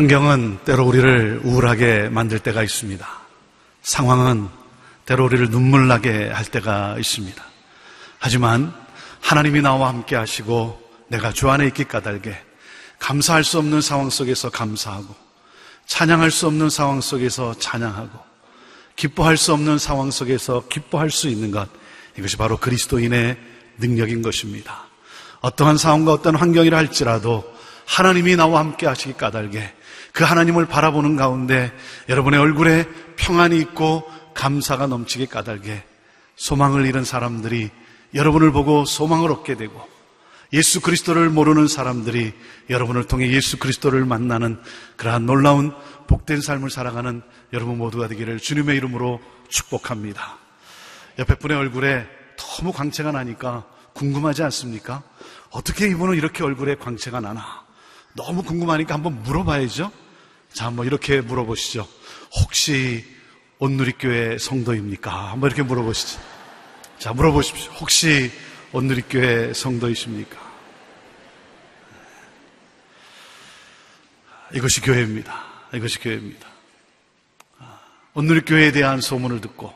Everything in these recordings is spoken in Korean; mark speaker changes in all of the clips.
Speaker 1: 환경은 때로 우리를 우울하게 만들 때가 있습니다. 상황은 때로 우리를 눈물 나게 할 때가 있습니다. 하지만 하나님이 나와 함께 하시고 내가 주 안에 있기 까닭에 감사할 수 없는 상황 속에서 감사하고 찬양할 수 없는 상황 속에서 찬양하고 기뻐할 수 없는 상황 속에서 기뻐할 수 있는 것 이것이 바로 그리스도인의 능력인 것입니다. 어떠한 상황과 어떤 환경이라 할지라도 하나님이 나와 함께 하시기 까닭에 그 하나님을 바라보는 가운데 여러분의 얼굴에 평안이 있고 감사가 넘치기 까닭에 소망을 잃은 사람들이 여러분을 보고 소망을 얻게 되고 예수 그리스도를 모르는 사람들이 여러분을 통해 예수 그리스도를 만나는 그러한 놀라운 복된 삶을 살아가는 여러분 모두가 되기를 주님의 이름으로 축복합니다. 옆에 분의 얼굴에 너무 광채가 나니까 궁금하지 않습니까? 어떻게 이분은 이렇게 얼굴에 광채가 나나? 너무 궁금하니까 한번 물어봐야죠. 자, 한번 이렇게 물어보시죠. 혹시 온누리교회 성도입니까? 한번 이렇게 물어보시죠. 자, 물어보십시오. 혹시 온누리교회 성도이십니까? 이것이 교회입니다. 이것이 교회입니다. 온누리교회에 대한 소문을 듣고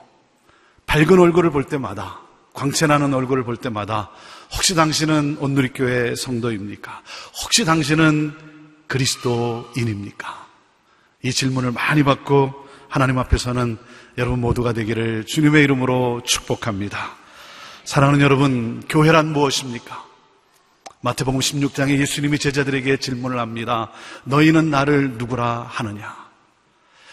Speaker 1: 밝은 얼굴을 볼 때마다 광채나는 얼굴을 볼 때마다 혹시 당신은 온누리교회 성도입니까? 혹시 당신은 그리스도인입니까? 이 질문을 많이 받고 하나님 앞에서는 여러분 모두가 되기를 주님의 이름으로 축복합니다. 사랑하는 여러분, 교회란 무엇입니까? 마태복음 16장에 예수님이 제자들에게 질문을 합니다. 너희는 나를 누구라 하느냐?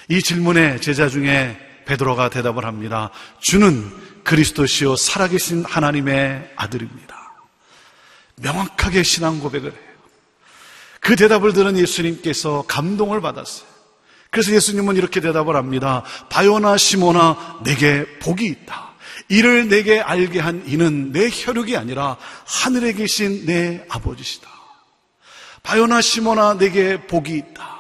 Speaker 1: 이 질문에 제자 중에 베드로가 대답을 합니다. 주는 그리스도시요 살아계신 하나님의 아들입니다. 명확하게 신앙 고백을 해요. 그 대답을 들은 예수님께서 감동을 받았어요. 그래서 예수님은 이렇게 대답을 합니다. 바요나 시모나 내게 복이 있다. 이를 내게 알게 한 이는 내 혈육이 아니라 하늘에 계신 내 아버지시다. 바요나 시모나 내게 복이 있다.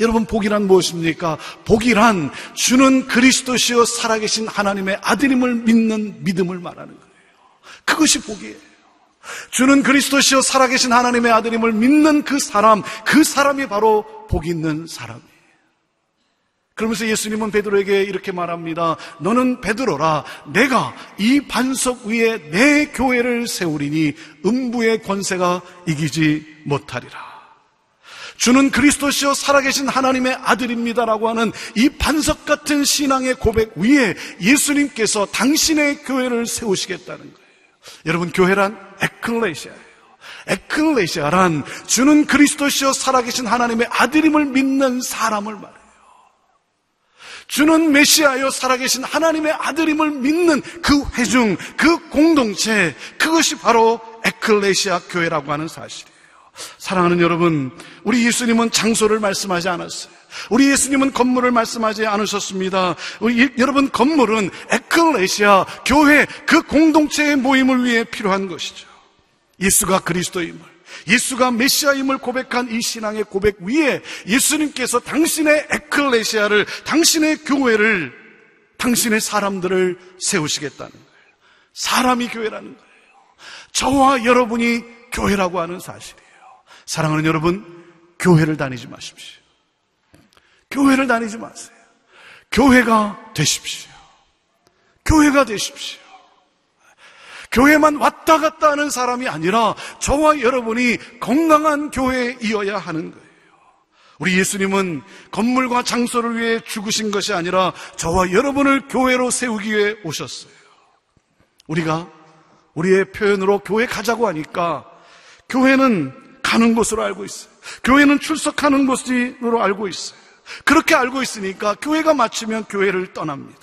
Speaker 1: 여러분 복이란 무엇입니까? 복이란 주는 그리스도시요 살아계신 하나님의 아들임을 믿는 믿음을 말하는 거예요. 그것이 복이에요. 주는 그리스도시요 살아계신 하나님의 아들임을 믿는 그 사람, 그 사람이 바로 복 있는 사람이에요. 그러면서 예수님은 베드로에게 이렇게 말합니다. 너는 베드로라. 내가 이 반석 위에 내 교회를 세우리니 음부의 권세가 이기지 못하리라. 주는 그리스도시요 살아계신 하나님의 아들입니다라고 하는 이 반석 같은 신앙의 고백 위에 예수님께서 당신의 교회를 세우시겠다는 거예요. 여러분 교회란 에클레시아예요. 에클레시아란 주는 그리스도시요 살아계신 하나님의 아들임을 믿는 사람을 말해요. 주는 메시아요 살아계신 하나님의 아들임을 믿는 그 회중, 그 공동체, 그것이 바로 에클레시아 교회라고 하는 사실이에요. 사랑하는 여러분, 우리 예수님은 장소를 말씀하지 않았어요. 우리 예수님은 건물을 말씀하지 않으셨습니다. 우리 여러분 건물은 에클레시아 교회 그 공동체의 모임을 위해 필요한 것이죠. 예수가 그리스도임을 예수가 메시아임을 고백한 이 신앙의 고백 위에 예수님께서 당신의 에클레시아를 당신의 교회를 당신의 사람들을 세우시겠다는 거예요. 사람이 교회라는 거예요. 저와 여러분이 교회라고 하는 사실이에요. 사랑하는 여러분, 교회를 다니지 마십시오. 교회를 다니지 마세요. 교회가 되십시오. 교회가 되십시오. 교회만 왔다 갔다 하는 사람이 아니라 저와 여러분이 건강한 교회에 이어야 하는 거예요. 우리 예수님은 건물과 장소를 위해 죽으신 것이 아니라 저와 여러분을 교회로 세우기 위해 오셨어요. 우리가 우리의 표현으로 교회 가자고 하니까 교회는 가는 곳으로 알고 있어요. 교회는 출석하는 곳으로 알고 있어요. 그렇게 알고 있으니까 교회가 마치면 교회를 떠납니다.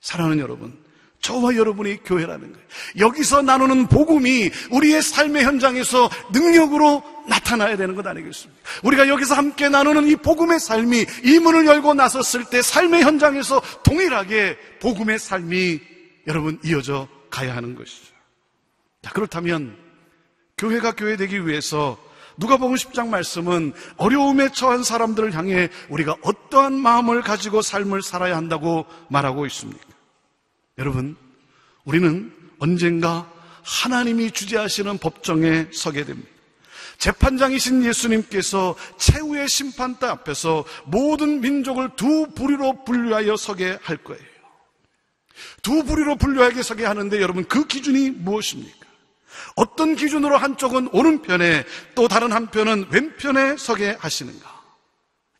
Speaker 1: 사랑하는 여러분, 저와 여러분이 교회라는 거예요. 여기서 나누는 복음이 우리의 삶의 현장에서 능력으로 나타나야 되는 것 아니겠습니까? 우리가 여기서 함께 나누는 이 복음의 삶이 이 문을 열고 나섰을 때 삶의 현장에서 동일하게 복음의 삶이 여러분 이어져 가야 하는 것이죠. 자, 그렇다면 교회가 교회 되기 위해서 누가복음 10장 말씀은 어려움에 처한 사람들을 향해 우리가 어떠한 마음을 가지고 삶을 살아야 한다고 말하고 있습니까? 여러분, 우리는 언젠가 하나님이 주재하시는 법정에 서게 됩니다. 재판장이신 예수님께서 최후의 심판대 앞에서 모든 민족을 두 부류로 분류하여 서게 할 거예요. 두 부류로 분류하게 서게 하는데 여러분 그 기준이 무엇입니까? 어떤 기준으로 한쪽은 오른편에 또 다른 한편은 왼편에 서게 하시는가?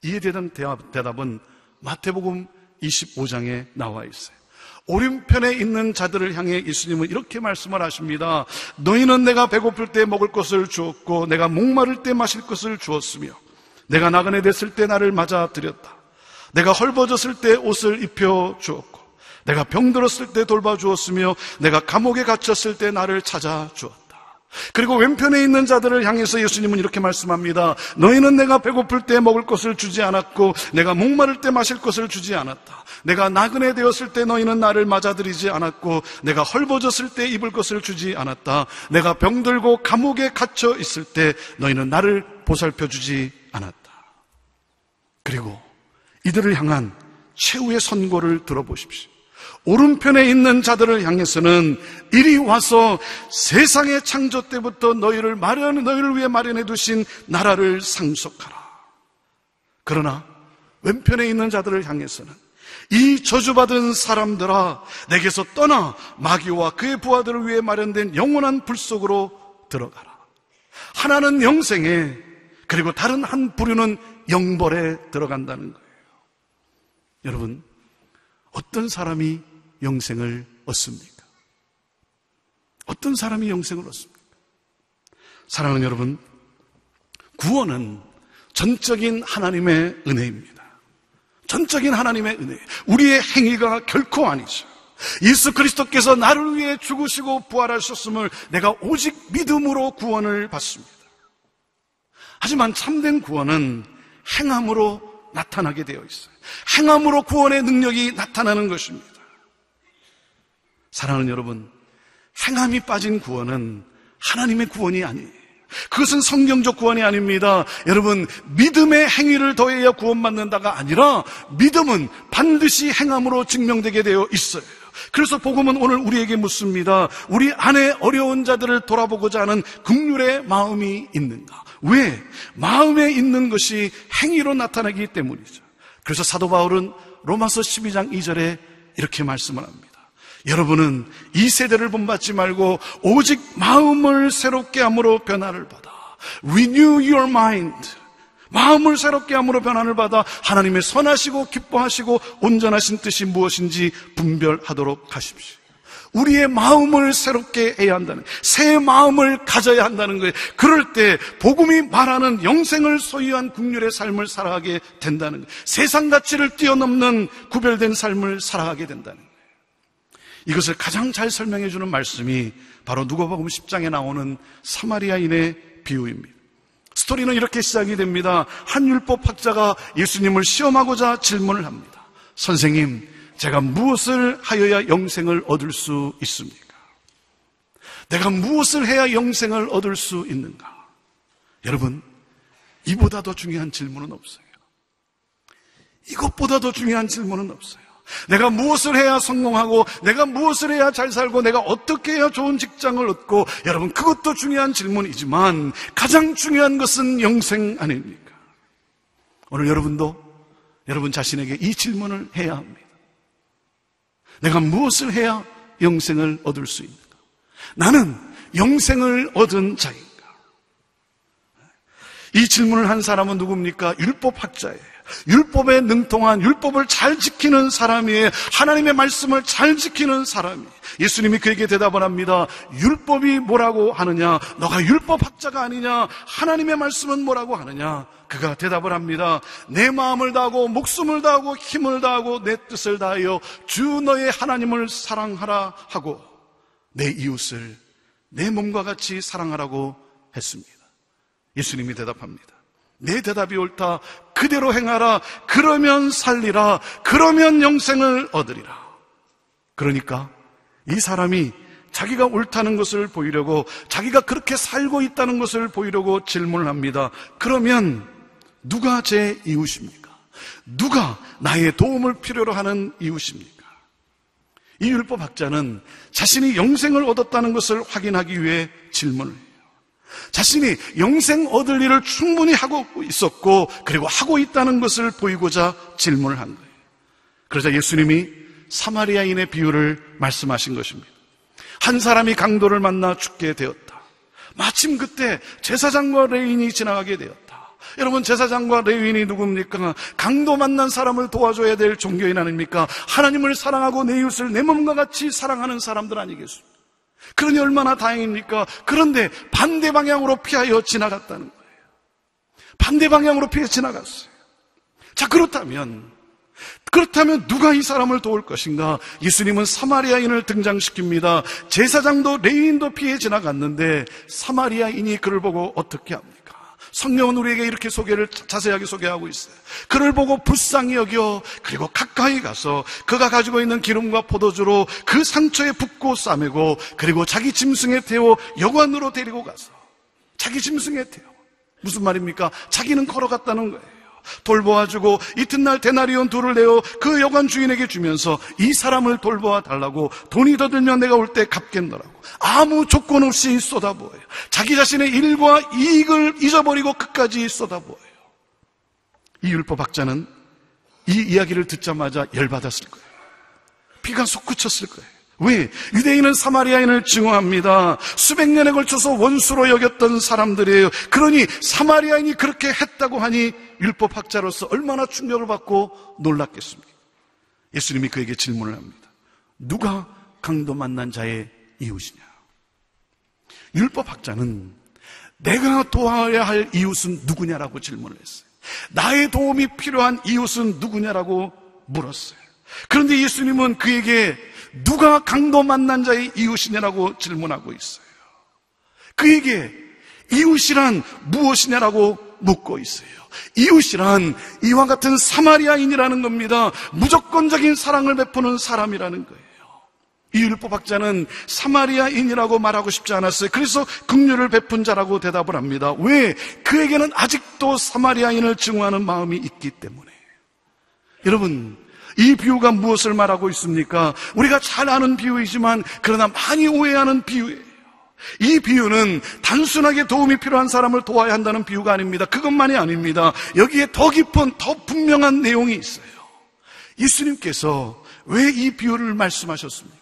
Speaker 1: 이에 대한 대답, 대답은 마태복음 25장에 나와 있어요. 오른편에 있는 자들을 향해 예수님은 이렇게 말씀을 하십니다. 너희는 내가 배고플 때 먹을 것을 주었고 내가 목마를 때 마실 것을 주었으며 내가 나그네 됐을 때 나를 맞아 드렸다. 내가 헐벗었을 때 옷을 입혀 주었고 내가 병들었을 때 돌봐주었으며 내가 감옥에 갇혔을 때 나를 찾아주었다. 그리고 왼편에 있는 자들을 향해서 예수님은 이렇게 말씀합니다. 너희는 내가 배고플 때 먹을 것을 주지 않았고 내가 목마를 때 마실 것을 주지 않았다. 내가 나그네 되었을 때 너희는 나를 맞아들이지 않았고 내가 헐벗었을 때 입을 것을 주지 않았다. 내가 병들고 감옥에 갇혀 있을 때 너희는 나를 보살펴 주지 않았다. 그리고 이들을 향한 최후의 선고를 들어보십시오. 오른편에 있는 자들을 향해서는 이리 와서 세상의 창조 때부터 너희를 마련, 너희를 위해 마련해 두신 나라를 상속하라. 그러나 왼편에 있는 자들을 향해서는 이 저주받은 사람들아 내게서 떠나 마귀와 그의 부하들을 위해 마련된 영원한 불 속으로 들어가라. 하나는 영생에 그리고 다른 한 부류는 영벌에 들어간다는 거예요. 여러분 어떤 사람이 영생을 얻습니까? 어떤 사람이 영생을 얻습니까? 사랑하는 여러분, 구원은 전적인 하나님의 은혜입니다. 전적인 하나님의 은혜. 우리의 행위가 결코 아니죠. 예수 그리스도께서 나를 위해 죽으시고 부활하셨음을 내가 오직 믿음으로 구원을 받습니다. 하지만 참된 구원은 행함으로 나타나게 되어 있어요. 행함으로 구원의 능력이 나타나는 것입니다. 사랑하는 여러분, 행함이 빠진 구원은 하나님의 구원이 아니에요. 그것은 성경적 구원이 아닙니다. 여러분, 믿음의 행위를 더해야 구원받는다가 아니라 믿음은 반드시 행함으로 증명되게 되어 있어요. 그래서 복음은 오늘 우리에게 묻습니다. 우리 안에 어려운 자들을 돌아보고자 하는 극률의 마음이 있는가? 왜? 마음에 있는 것이 행위로 나타나기 때문이죠. 그래서 사도 바울은 로마서 12장 2절에 이렇게 말씀을 합니다. 여러분은 이 세대를 본받지 말고 오직 마음을 새롭게 함으로 변화를 받아. Renew your mind. 마음을 새롭게 함으로 변화를 받아 하나님의 선하시고 기뻐하시고 온전하신 뜻이 무엇인지 분별하도록 하십시오. 우리의 마음을 새롭게 해야 한다는 새 마음을 가져야 한다는 거예요. 그럴 때 복음이 말하는 영생을 소유한 국률의 삶을 살아가게 된다는 거예요. 세상 가치를 뛰어넘는 구별된 삶을 살아가게 된다는 거예요. 이것을 가장 잘 설명해 주는 말씀이 바로 누가복음 10장에 나오는 사마리아인의 비유입니다. 스토리는 이렇게 시작이 됩니다. 한 율법 학자가 예수님을 시험하고자 질문을 합니다. 선생님, 제가 무엇을 하여야 영생을 얻을 수 있습니까? 내가 무엇을 해야 영생을 얻을 수 있는가? 여러분, 이보다 더 중요한 질문은 없어요. 이것보다 더 중요한 질문은 없어요. 내가 무엇을 해야 성공하고, 내가 무엇을 해야 잘 살고, 내가 어떻게 해야 좋은 직장을 얻고, 여러분, 그것도 중요한 질문이지만, 가장 중요한 것은 영생 아닙니까? 오늘 여러분도 여러분 자신에게 이 질문을 해야 합니다. 내가 무엇을 해야 영생을 얻을 수 있는가? 나는 영생을 얻은 자인가? 이 질문을 한 사람은 누굽니까? 율법학자예요. 율법에 능통한 율법을 잘 지키는 사람이에요. 하나님의 말씀을 잘 지키는 사람이. 예수님이 그에게 대답을 합니다. 율법이 뭐라고 하느냐? 너가 율법 학자가 아니냐? 하나님의 말씀은 뭐라고 하느냐? 그가 대답을 합니다. 내 마음을 다하고 목숨을 다하고 힘을 다하고 내 뜻을 다하여 주 너의 하나님을 사랑하라 하고 내 이웃을 내 몸과 같이 사랑하라고 했습니다. 예수님이 대답합니다. 내 대답이 옳다. 그대로 행하라. 그러면 살리라. 그러면 영생을 얻으리라. 그러니까 이 사람이 자기가 옳다는 것을 보이려고 자기가 그렇게 살고 있다는 것을 보이려고 질문을 합니다. 그러면 누가 제 이웃입니까? 누가 나의 도움을 필요로 하는 이웃입니까? 이 율법 학자는 자신이 영생을 얻었다는 것을 확인하기 위해 질문을 해요. 자신이 영생 얻을 일을 충분히 하고 있었고 그리고 하고 있다는 것을 보이고자 질문을 한 거예요. 그러자 예수님이 사마리아인의 비유를 말씀하신 것입니다. 한 사람이 강도를 만나 죽게 되었다. 마침 그때 제사장과 레위인이 지나가게 되었다. 여러분 제사장과 레위인이 누굽니까? 강도 만난 사람을 도와줘야 될 종교인 아닙니까? 하나님을 사랑하고 내 이웃을 내 몸과 같이 사랑하는 사람들 아니겠습니까? 그러니 얼마나 다행입니까? 그런데 반대 방향으로 피하여 지나갔다는 거예요. 반대 방향으로 피해 지나갔어요. 자, 그렇다면, 그렇다면 누가 이 사람을 도울 것인가? 예수님은 사마리아인을 등장시킵니다. 제사장도 레위인도 피해 지나갔는데 사마리아인이 그를 보고 어떻게 합니까? 성령은 우리에게 이렇게 소개를 자세하게 소개하고 있어요. 그를 보고 불쌍히 여겨 그리고 가까이 가서 그가 가지고 있는 기름과 포도주로 그 상처에 붓고 싸매고 그리고 자기 짐승에 태워 여관으로 데리고 가서 자기 짐승에 태워 무슨 말입니까? 자기는 걸어갔다는 거예요. 돌보아주고 이튿날 데나리온 둘을 내어 그 여관 주인에게 주면서 이 사람을 돌보아 달라고 돈이 더 들면 내가 올 때 갚겠노라고 아무 조건 없이 쏟아부어요. 자기 자신의 일과 이익을 잊어버리고 끝까지 쏟아부어요. 이 율법 학자는 이 이야기를 듣자마자 열받았을 거예요. 피가 솟구쳤을 거예요. 왜? 유대인은 사마리아인을 증오합니다. 수백 년에 걸쳐서 원수로 여겼던 사람들이에요. 그러니 사마리아인이 그렇게 했다고 하니 율법학자로서 얼마나 충격을 받고 놀랐겠습니까? 예수님이 그에게 질문을 합니다. 누가 강도 만난 자의 이웃이냐? 율법학자는 내가 도와야 할 이웃은 누구냐라고 질문을 했어요. 나의 도움이 필요한 이웃은 누구냐라고 물었어요. 그런데 예수님은 그에게 누가 강도 만난 자의 이웃이냐라고 질문하고 있어요. 그에게 이웃이란 무엇이냐라고 묻고 있어요. 이웃이란 이와 같은 사마리아인이라는 겁니다. 무조건적인 사랑을 베푸는 사람이라는 거예요. 이 율법학자는 사마리아인이라고 말하고 싶지 않았어요. 그래서 긍휼을 베푼 자라고 대답을 합니다. 왜? 그에게는 아직도 사마리아인을 증오하는 마음이 있기 때문에. 여러분, 이 비유가 무엇을 말하고 있습니까? 우리가 잘 아는 비유이지만 그러나 많이 오해하는 비유예요. 이 비유는 단순하게 도움이 필요한 사람을 도와야 한다는 비유가 아닙니다. 그것만이 아닙니다. 여기에 더 깊은, 더 분명한 내용이 있어요. 예수님께서 왜 이 비유를 말씀하셨습니까?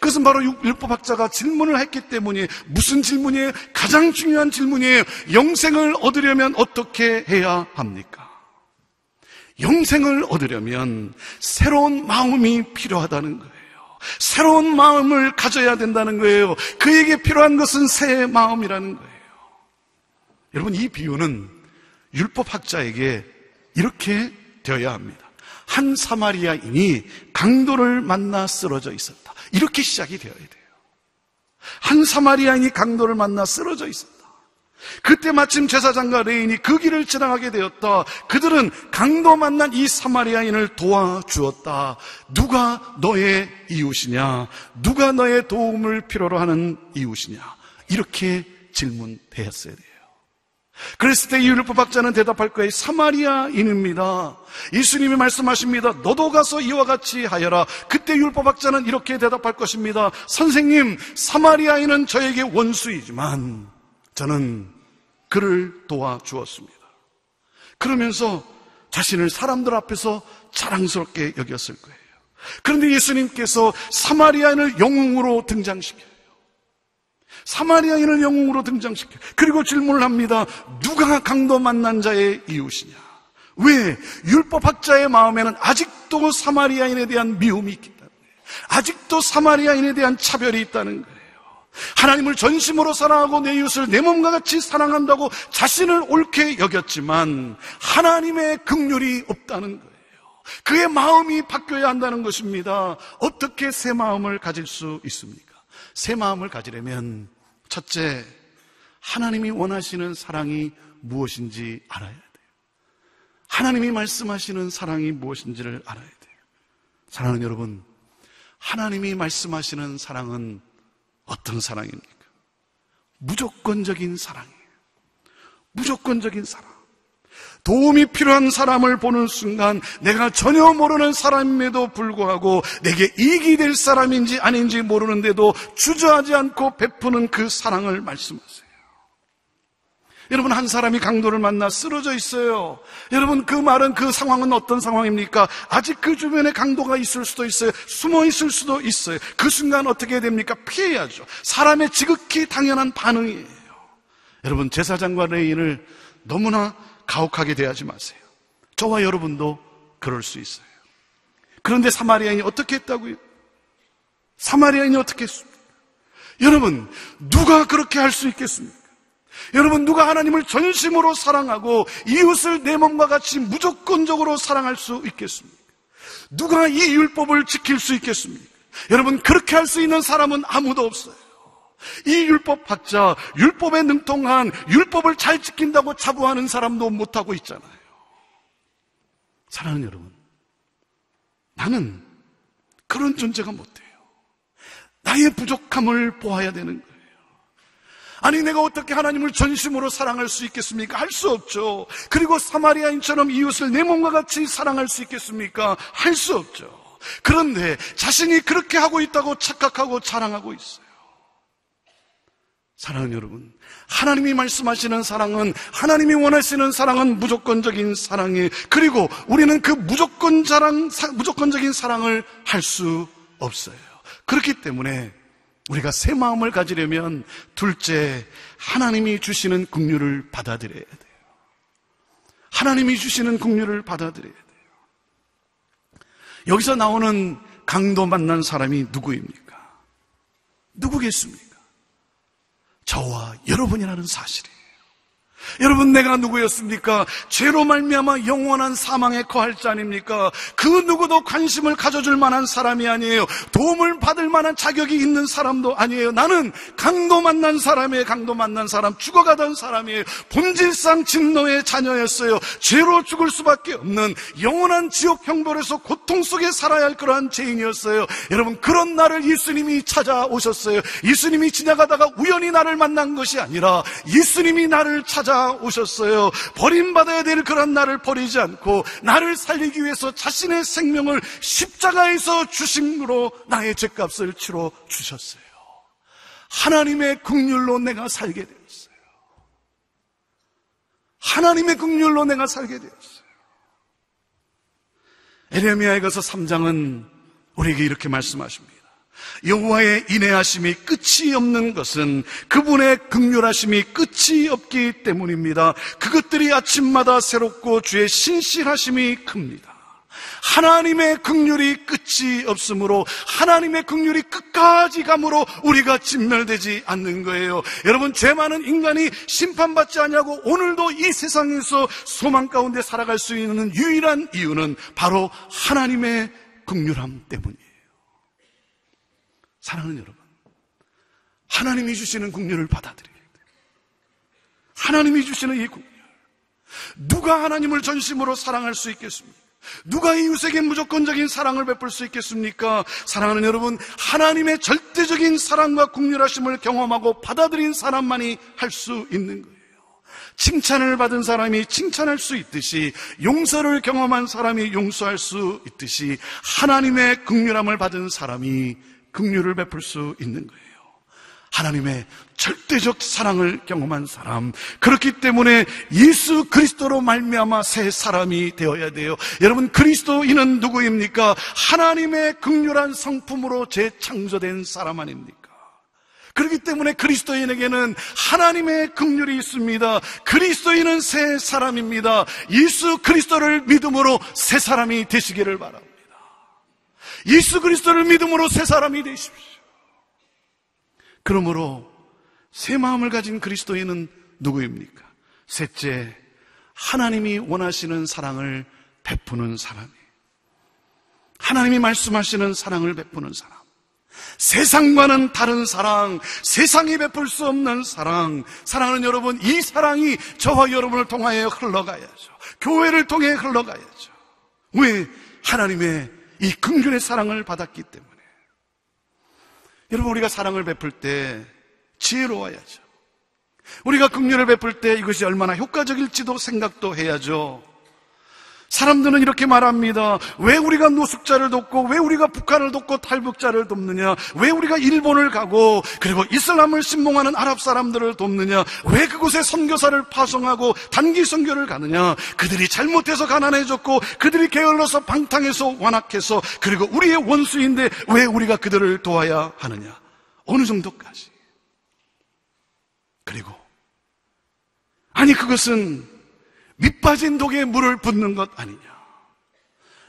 Speaker 1: 그것은 바로 율법학자가 질문을 했기 때문에 무슨 질문이에요? 가장 중요한 질문이에요. 영생을 얻으려면 어떻게 해야 합니까? 영생을 얻으려면 새로운 마음이 필요하다는 거예요. 새로운 마음을 가져야 된다는 거예요. 그에게 필요한 것은 새 마음이라는 거예요. 여러분, 이 비유는 율법학자에게 이렇게 되어야 합니다. 한 사마리아인이 강도를 만나 쓰러져 있었다. 이렇게 시작이 되어야 돼요. 한 사마리아인이 강도를 만나 쓰러져 있었다. 그때 마침 제사장과 레인이 그 길을 지나가게 되었다. 그들은 강도 만난 이 사마리아인을 도와주었다. 누가 너의 이웃이냐? 누가 너의 도움을 필요로 하는 이웃이냐? 이렇게 질문되었어야 돼요. 그랬을 때 율법 학자는 대답할 거예요. 사마리아인입니다. 예수님이 말씀하십니다. 너도 가서 이와 같이 하여라. 그때 율법 학자는 이렇게 대답할 것입니다. 선생님, 사마리아인은 저에게 원수이지만 저는 그를 도와주었습니다. 그러면서 자신을 사람들 앞에서 자랑스럽게 여겼을 거예요. 그런데 예수님께서 사마리아인을 영웅으로 등장시켜요. 사마리아인을 영웅으로 등장시켜요. 그리고 질문을 합니다. 누가 강도 만난 자의 이웃이냐? 왜? 율법학자의 마음에는 아직도 사마리아인에 대한 미움이 있기 때문에 아직도 사마리아인에 대한 차별이 있다는 거예요. 하나님을 전심으로 사랑하고 내 이웃을 내 몸과 같이 사랑한다고 자신을 옳게 여겼지만 하나님의 긍휼이 없다는 거예요. 그의 마음이 바뀌어야 한다는 것입니다. 어떻게 새 마음을 가질 수 있습니까? 새 마음을 가지려면 첫째, 하나님이 원하시는 사랑이 무엇인지 알아야 돼요. 하나님이 말씀하시는 사랑이 무엇인지를 알아야 돼요. 사랑하는 여러분, 하나님이 말씀하시는 사랑은 어떤 사랑입니까? 무조건적인 사랑이에요. 무조건적인 사랑. 도움이 필요한 사람을 보는 순간 내가 전혀 모르는 사람임에도 불구하고 내게 이익이 될 사람인지 아닌지 모르는데도 주저하지 않고 베푸는 그 사랑을 말씀하세요. 여러분 한 사람이 강도를 만나 쓰러져 있어요. 여러분 그 말은 그 상황은 어떤 상황입니까? 아직 그 주변에 강도가 있을 수도 있어요. 숨어 있을 수도 있어요. 그 순간 어떻게 됩니까? 피해야죠. 사람의 지극히 당연한 반응이에요. 여러분 제사장과 레인을 너무나 가혹하게 대하지 마세요. 저와 여러분도 그럴 수 있어요. 그런데 사마리아인이 어떻게 했다고요? 사마리아인이 어떻게 했습니까? 여러분 누가 그렇게 할 수 있겠습니까? 여러분 누가 하나님을 전심으로 사랑하고 이웃을 내 몸과 같이 무조건적으로 사랑할 수 있겠습니까? 누가 이 율법을 지킬 수 있겠습니까? 여러분 그렇게 할 수 있는 사람은 아무도 없어요. 이 율법 학자, 율법에 능통한 율법을 잘 지킨다고 자부하는 사람도 못하고 있잖아요. 사랑하는 여러분, 나는 그런 존재가 못 돼요. 나의 부족함을 보아야 되는 거예요. 아니 내가 어떻게 하나님을 전심으로 사랑할 수 있겠습니까? 할 수 없죠. 그리고 사마리아인처럼 이웃을 내 몸과 같이 사랑할 수 있겠습니까? 할 수 없죠. 그런데 자신이 그렇게 하고 있다고 착각하고 자랑하고 있어요. 사랑하는 여러분, 하나님이 말씀하시는 사랑은 하나님이 원하시는 사랑은 무조건적인 사랑이 그리고 우리는 그 무조건 자랑 무조건적인 사랑을 할 수 없어요. 그렇기 때문에 우리가 새 마음을 가지려면 둘째 하나님이 주시는 긍휼을 받아들여야 돼요. 하나님이 주시는 긍휼을 받아들여야 돼요. 여기서 나오는 강도 만난 사람이 누구입니까? 누구겠습니까? 저와 여러분이라는 사실이에요. 여러분 내가 누구였습니까? 죄로 말미암아 영원한 사망에 거할 자 아닙니까? 그 누구도 관심을 가져줄 만한 사람이 아니에요. 도움을 받을 만한 자격이 있는 사람도 아니에요. 나는 강도 만난 사람이에요. 강도 만난 사람, 죽어가던 사람이에요. 본질상 진노의 자녀였어요. 죄로 죽을 수밖에 없는 영원한 지옥 형벌에서 고통 속에 살아야 할 그러한 죄인이었어요. 여러분 그런 나를 예수님이 찾아오셨어요. 예수님이 지나가다가 우연히 나를 만난 것이 아니라 예수님이 나를 찾아 오셨어요. 버림받아야 될 그런 나를 버리지 않고 나를 살리기 위해서 자신의 생명을 십자가에서 주심으로 나의 죄값을 치러 주셨어요. 하나님의 긍휼로 내가 살게 되었어요. 하나님의 긍휼로 내가 살게 되었어요. 에레미야에 가서 3장은 우리에게 이렇게 말씀하십니다. 여호와의 인내하심이 끝이 없는 것은 그분의 극률하심이 끝이 없기 때문입니다. 그것들이 아침마다 새롭고 주의 신실하심이 큽니다. 하나님의 극률이 끝이 없으므로 하나님의 극률이 끝까지 감으로 우리가 진멸되지 않는 거예요. 여러분 죄 많은 인간이 심판받지 않냐고 오늘도 이 세상에서 소망 가운데 살아갈 수 있는 유일한 이유는 바로 하나님의 극률함 때문이에요. 사랑하는 여러분, 하나님이 주시는 국률을 받아들여야 돼요. 하나님이 주시는 이 국률. 누가 하나님을 전심으로 사랑할 수 있겠습니까? 누가 이웃에게 무조건적인 사랑을 베풀 수 있겠습니까? 사랑하는 여러분, 하나님의 절대적인 사랑과 국률하심을 경험하고 받아들인 사람만이 할 수 있는 거예요. 칭찬을 받은 사람이 칭찬할 수 있듯이 용서를 경험한 사람이 용서할 수 있듯이 하나님의 극률함을 받은 사람이 긍휼을 베풀 수 있는 거예요. 하나님의 절대적 사랑을 경험한 사람. 그렇기 때문에 예수 그리스도로 말미암아 새 사람이 되어야 돼요. 여러분 그리스도인은 누구입니까? 하나님의 극률한 성품으로 재창조된 사람 아닙니까? 그렇기 때문에 그리스도인에게는 하나님의 긍휼이 있습니다. 그리스도인은 새 사람입니다. 예수 그리스도를 믿음으로 새 사람이 되시기를 바랍니다. 예수 그리스도를 믿음으로 새 사람이 되십시오. 그러므로 새 마음을 가진 그리스도인은 누구입니까? 셋째, 하나님이 원하시는 사랑을 베푸는 사람이에요. 하나님이 말씀하시는 사랑을 베푸는 사람. 세상과는 다른 사랑, 세상이 베풀 수 없는 사랑. 사랑하는 여러분, 이 사랑이 저와 여러분을 통하여 흘러가야죠. 교회를 통해 흘러가야죠. 왜? 하나님의 이 긍휼의 사랑을 받았기 때문에 여러분, 우리가 사랑을 베풀 때 지혜로워야죠. 우리가 긍휼을 베풀 때 이것이 얼마나 효과적일지도 생각도 해야죠. 사람들은 이렇게 말합니다. 왜 우리가 노숙자를 돕고, 왜 우리가 북한을 돕고 탈북자를 돕느냐? 왜 우리가 일본을 가고, 그리고 이슬람을 신봉하는 아랍 사람들을 돕느냐? 왜 그곳에 선교사를 파송하고 단기 선교를 가느냐? 그들이 잘못해서 가난해졌고, 그들이 게을러서 방탕해서 완악해서, 그리고 우리의 원수인데 왜 우리가 그들을 도와야 하느냐? 어느 정도까지? 그리고, 아니, 그것은 밑빠진 독에 물을 붓는 것 아니냐.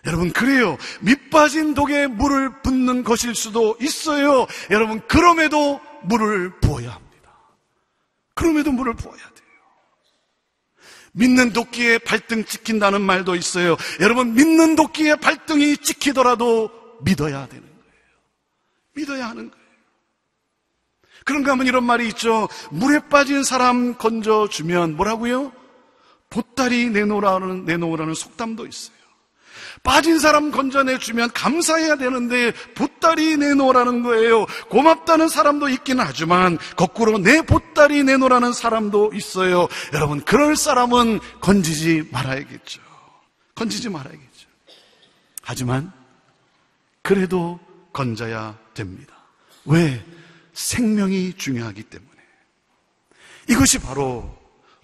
Speaker 1: 여러분, 그래요. 밑빠진 독에 물을 붓는 것일 수도 있어요. 여러분, 그럼에도 물을 부어야 합니다. 그럼에도 물을 부어야 돼요. 믿는 도끼에 발등 찍힌다는 말도 있어요. 여러분, 믿는 도끼에 발등이 찍히더라도 믿어야 되는 거예요. 믿어야 하는 거예요. 그런가 하면 이런 말이 있죠. 물에 빠진 사람 건져주면 뭐라고요? 보따리 내놓으라는, 내놓으라는 속담도 있어요. 빠진 사람 건져내주면 감사해야 되는데 보따리 내놓으라는 거예요. 고맙다는 사람도 있기는 하지만 거꾸로 내 보따리 내놓으라는 사람도 있어요. 여러분, 그럴 사람은 건지지 말아야겠죠. 건지지 말아야겠죠. 하지만 그래도 건져야 됩니다. 왜? 생명이 중요하기 때문에. 이것이 바로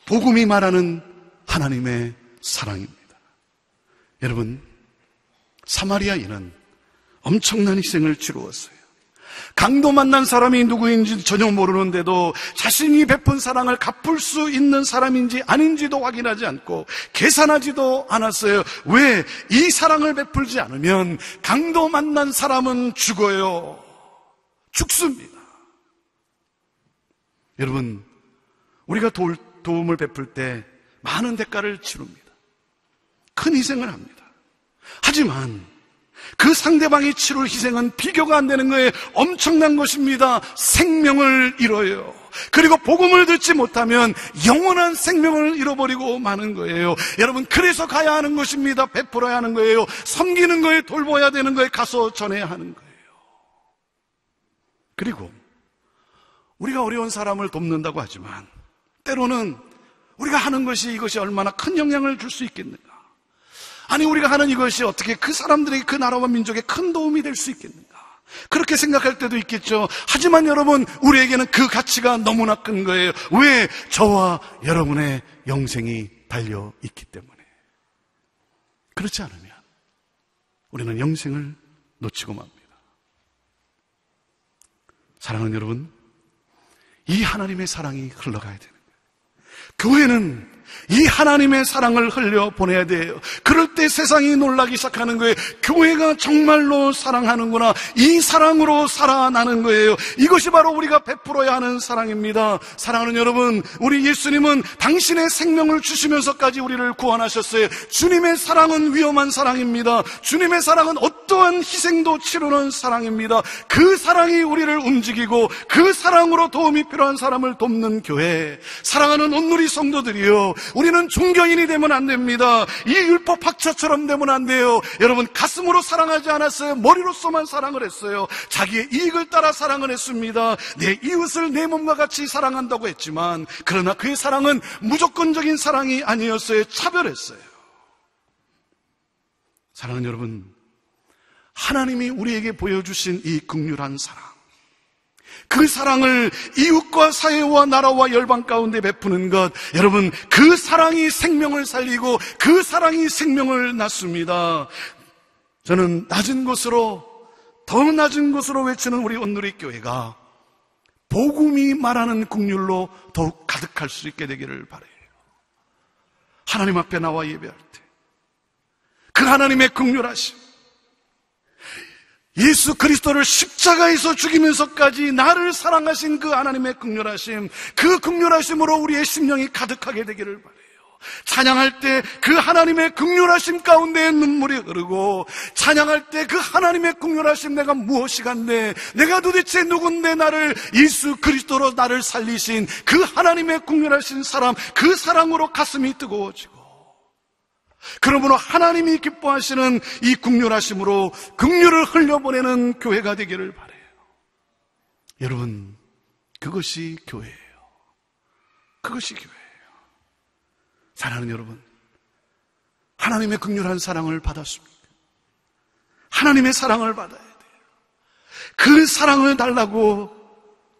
Speaker 1: 복음이 말하는 하나님의 사랑입니다. 여러분, 사마리아인은 엄청난 희생을 치루었어요. 강도 만난 사람이 누구인지 전혀 모르는데도 자신이 베푼 사랑을 갚을 수 있는 사람인지 아닌지도 확인하지 않고 계산하지도 않았어요. 왜? 이 사랑을 베풀지 않으면 강도 만난 사람은 죽어요. 죽습니다. 여러분, 우리가 도움을 베풀 때 많은 대가를 치릅니다. 큰 희생을 합니다. 하지만 그 상대방이 치룰 희생은 비교가 안 되는 거예요. 엄청난 것입니다. 생명을 잃어요. 그리고 복음을 듣지 못하면 영원한 생명을 잃어버리고 마는 거예요. 여러분, 그래서 가야 하는 것입니다. 베풀어야 하는 거예요. 섬기는 거에 돌봐야 되는 거에 가서 전해야 하는 거예요. 그리고 우리가 어려운 사람을 돕는다고 하지만 때로는 우리가 하는 것이 이것이 얼마나 큰 영향을 줄 수 있겠는가? 아니, 우리가 하는 이것이 어떻게 그 사람들에게 그 나라와 민족에 큰 도움이 될 수 있겠는가? 그렇게 생각할 때도 있겠죠. 하지만 여러분, 우리에게는 그 가치가 너무나 큰 거예요. 왜? 저와 여러분의 영생이 달려 있기 때문에. 그렇지 않으면 우리는 영생을 놓치고 맙니다. 사랑하는 여러분, 이 하나님의 사랑이 흘러가야 거예요. 교회는 이 하나님의 사랑을 흘려 보내야 돼요. 그럴 때 세상이 놀라기 시작하는 거예요. 교회가 정말로 사랑하는구나. 이 사랑으로 살아나는 거예요. 이것이 바로 우리가 베풀어야 하는 사랑입니다. 사랑하는 여러분, 우리 예수님은 당신의 생명을 주시면서까지 우리를 구원하셨어요. 주님의 사랑은 위험한 사랑입니다. 주님의 사랑은 어떠한 희생도 치르는 사랑입니다. 그 사랑이 우리를 움직이고 그 사랑으로 도움이 필요한 사람을 돕는 교회. 사랑하는 온누리 성도들이요. 우리는 종교인이 되면 안 됩니다. 이 율법 학자처럼 되면 안 돼요. 여러분 가슴으로 사랑하지 않았어요. 머리로서만 사랑을 했어요. 자기의 이익을 따라 사랑을 했습니다. 내 이웃을 내 몸과 같이 사랑한다고 했지만 그러나 그의 사랑은 무조건적인 사랑이 아니었어요. 차별했어요. 사랑하는 여러분, 하나님이 우리에게 보여주신 이 극률한 사랑. 그 사랑을 이웃과 사회와 나라와 열방 가운데 베푸는 것, 여러분, 그 사랑이 생명을 살리고 그 사랑이 생명을 낳습니다. 저는 낮은 곳으로, 더 낮은 곳으로 외치는 우리 온누리 교회가 복음이 말하는 국률로 더욱 가득할 수 있게 되기를 바래요. 하나님 앞에 나와 예배할 때, 그 하나님의 국률하심, 예수 그리스도를 십자가에서 죽이면서까지 나를 사랑하신 그 하나님의 극렬하심, 그 극렬하심으로 우리의 심령이 가득하게 되기를 바래요. 찬양할 때 그 하나님의 극렬하심 가운데 눈물이 흐르고 찬양할 때 그 하나님의 극렬하심 내가 무엇이간데 내가 도대체 누군데 나를 예수 그리스도로 나를 살리신 그 하나님의 극렬하신 사람 그 사랑으로 가슴이 뜨거워지고 그러므로 하나님이 기뻐하시는 이 국률하심으로 국률을 흘려보내는 교회가 되기를 바래요. 여러분, 그것이 교회예요. 그것이 교회예요. 사랑하는 여러분, 하나님의 극렬한 사랑을 받았습니까? 하나님의 사랑을 받아야 돼요. 그 사랑을 달라고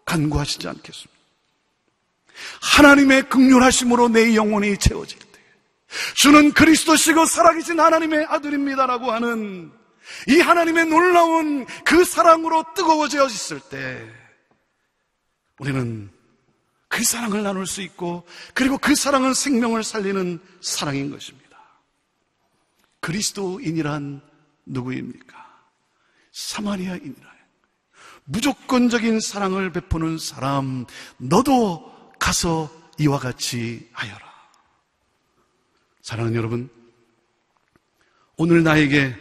Speaker 1: 간구하시지 않겠습니까? 하나님의 극률하심으로 내 영혼이 채워질 때 주는 그리스도시고 살아계신 하나님의 아들입니다라고 하는 이 하나님의 놀라운 그 사랑으로 뜨거워져 있을 때 우리는 그 사랑을 나눌 수 있고 그리고 그 사랑은 생명을 살리는 사랑인 것입니다. 그리스도인이란 누구입니까? 사마리아인이라. 무조건적인 사랑을 베푸는 사람, 너도 가서 이와 같이 하여라. 사랑하는 여러분, 오늘 나에게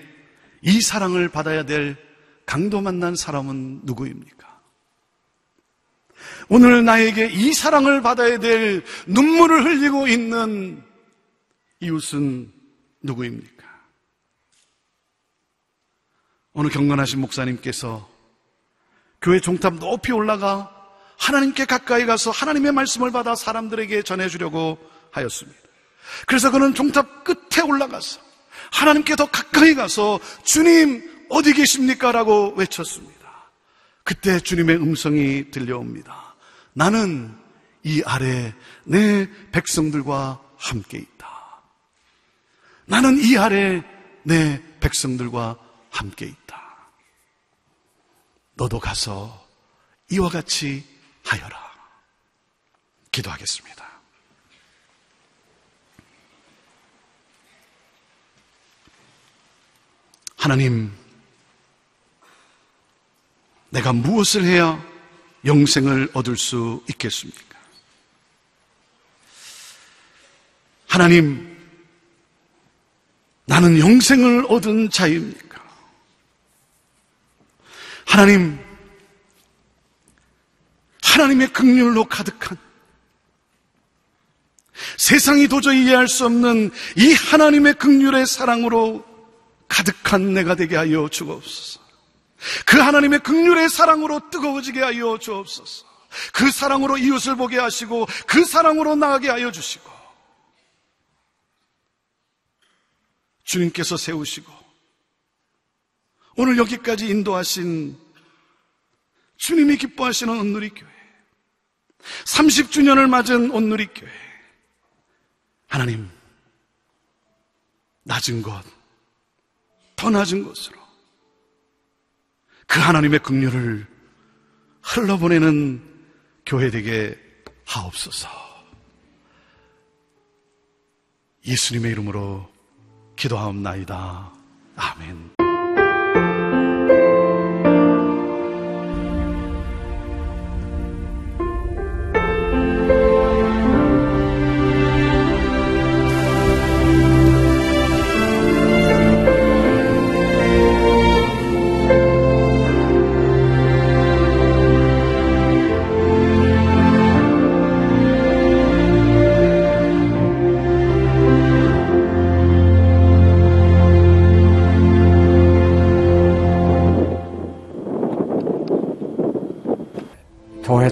Speaker 1: 이 사랑을 받아야 될 강도 만난 사람은 누구입니까? 오늘 나에게 이 사랑을 받아야 될 눈물을 흘리고 있는 이웃은 누구입니까? 오늘 경건하신 목사님께서 교회 종탑 높이 올라가 하나님께 가까이 가서 하나님의 말씀을 받아 사람들에게 전해주려고 하였습니다. 그래서 그는 종탑 끝에 올라가서 하나님께 더 가까이 가서 주님 어디 계십니까? 라고 외쳤습니다. 그때 주님의 음성이 들려옵니다. 나는 이 아래 내 백성들과 함께 있다. 나는 이 아래 내 백성들과 함께 있다. 너도 가서 이와 같이 하여라. 기도하겠습니다. 하나님, 내가 무엇을 해야 영생을 얻을 수 있겠습니까? 하나님, 나는 영생을 얻은 자입니까? 하나님, 하나님의 극률로 가득한 세상이 도저히 이해할 수 없는 이 하나님의 극률의 사랑으로 가득한 내가 되게 하여 주옵소서. 그 하나님의 극률의 사랑으로 뜨거워지게 하여 주옵소서. 그 사랑으로 이웃을 보게 하시고 그 사랑으로 나가게 하여 주시고 주님께서 세우시고 오늘 여기까지 인도하신 주님이 기뻐하시는 온누리 교회 30주년을 맞은 온누리 교회 하나님 낮은 것, 더 낮은 것으로 그 하나님의 긍휼을 흘러보내는 교회 되게 하옵소서. 예수님의 이름으로 기도하옵나이다. 아멘.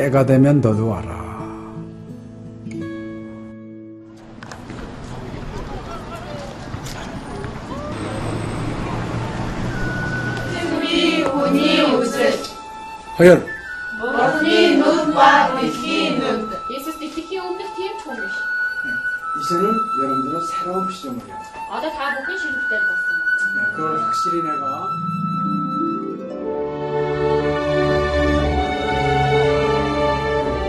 Speaker 2: 때가 되면 너도 와라. 승비 운이 웃을 허연
Speaker 3: 머니 눈과 빛이 눈
Speaker 2: 이제는 여러분들은 새로운 시점을 해요.
Speaker 3: 아다 먹기 싫을 때 봤어.
Speaker 2: 그걸 확실히 내가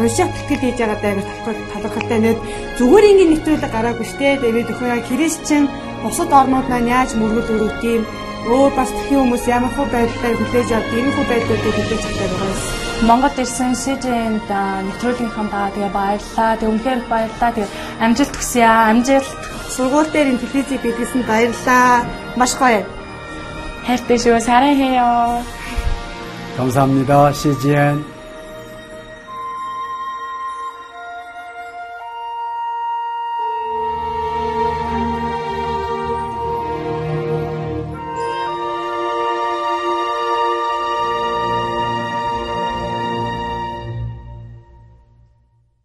Speaker 4: уншаад тэтгэл хийж байгаа даа талхал талхалтай нэг зүгээр ингээд нэвтрүүлэг гараагүй штэ тэгээд өхөө яг христчэн бусад орнууд маань яаж мөргөл өрөвд юм өөр бас тхэн хүмүүс ямар хөө байдлаар хүлээж авд ийм хөө байдлуудыг хүлээж авдаг байгаа юм.
Speaker 5: Монгол ирсэн СЖН-д нэвтрүүлгийнхаа даа тэгээ баярлаа. Тэг үнхээр баярлаа. Тэг амжилт хүсье аа. Амжилт.
Speaker 4: Сургууль дээр ин телевизийг бидлсэн баярлаа. Маш гоё.
Speaker 5: хайртай шүү. 사랑해요.
Speaker 2: 감사합니다. CGN.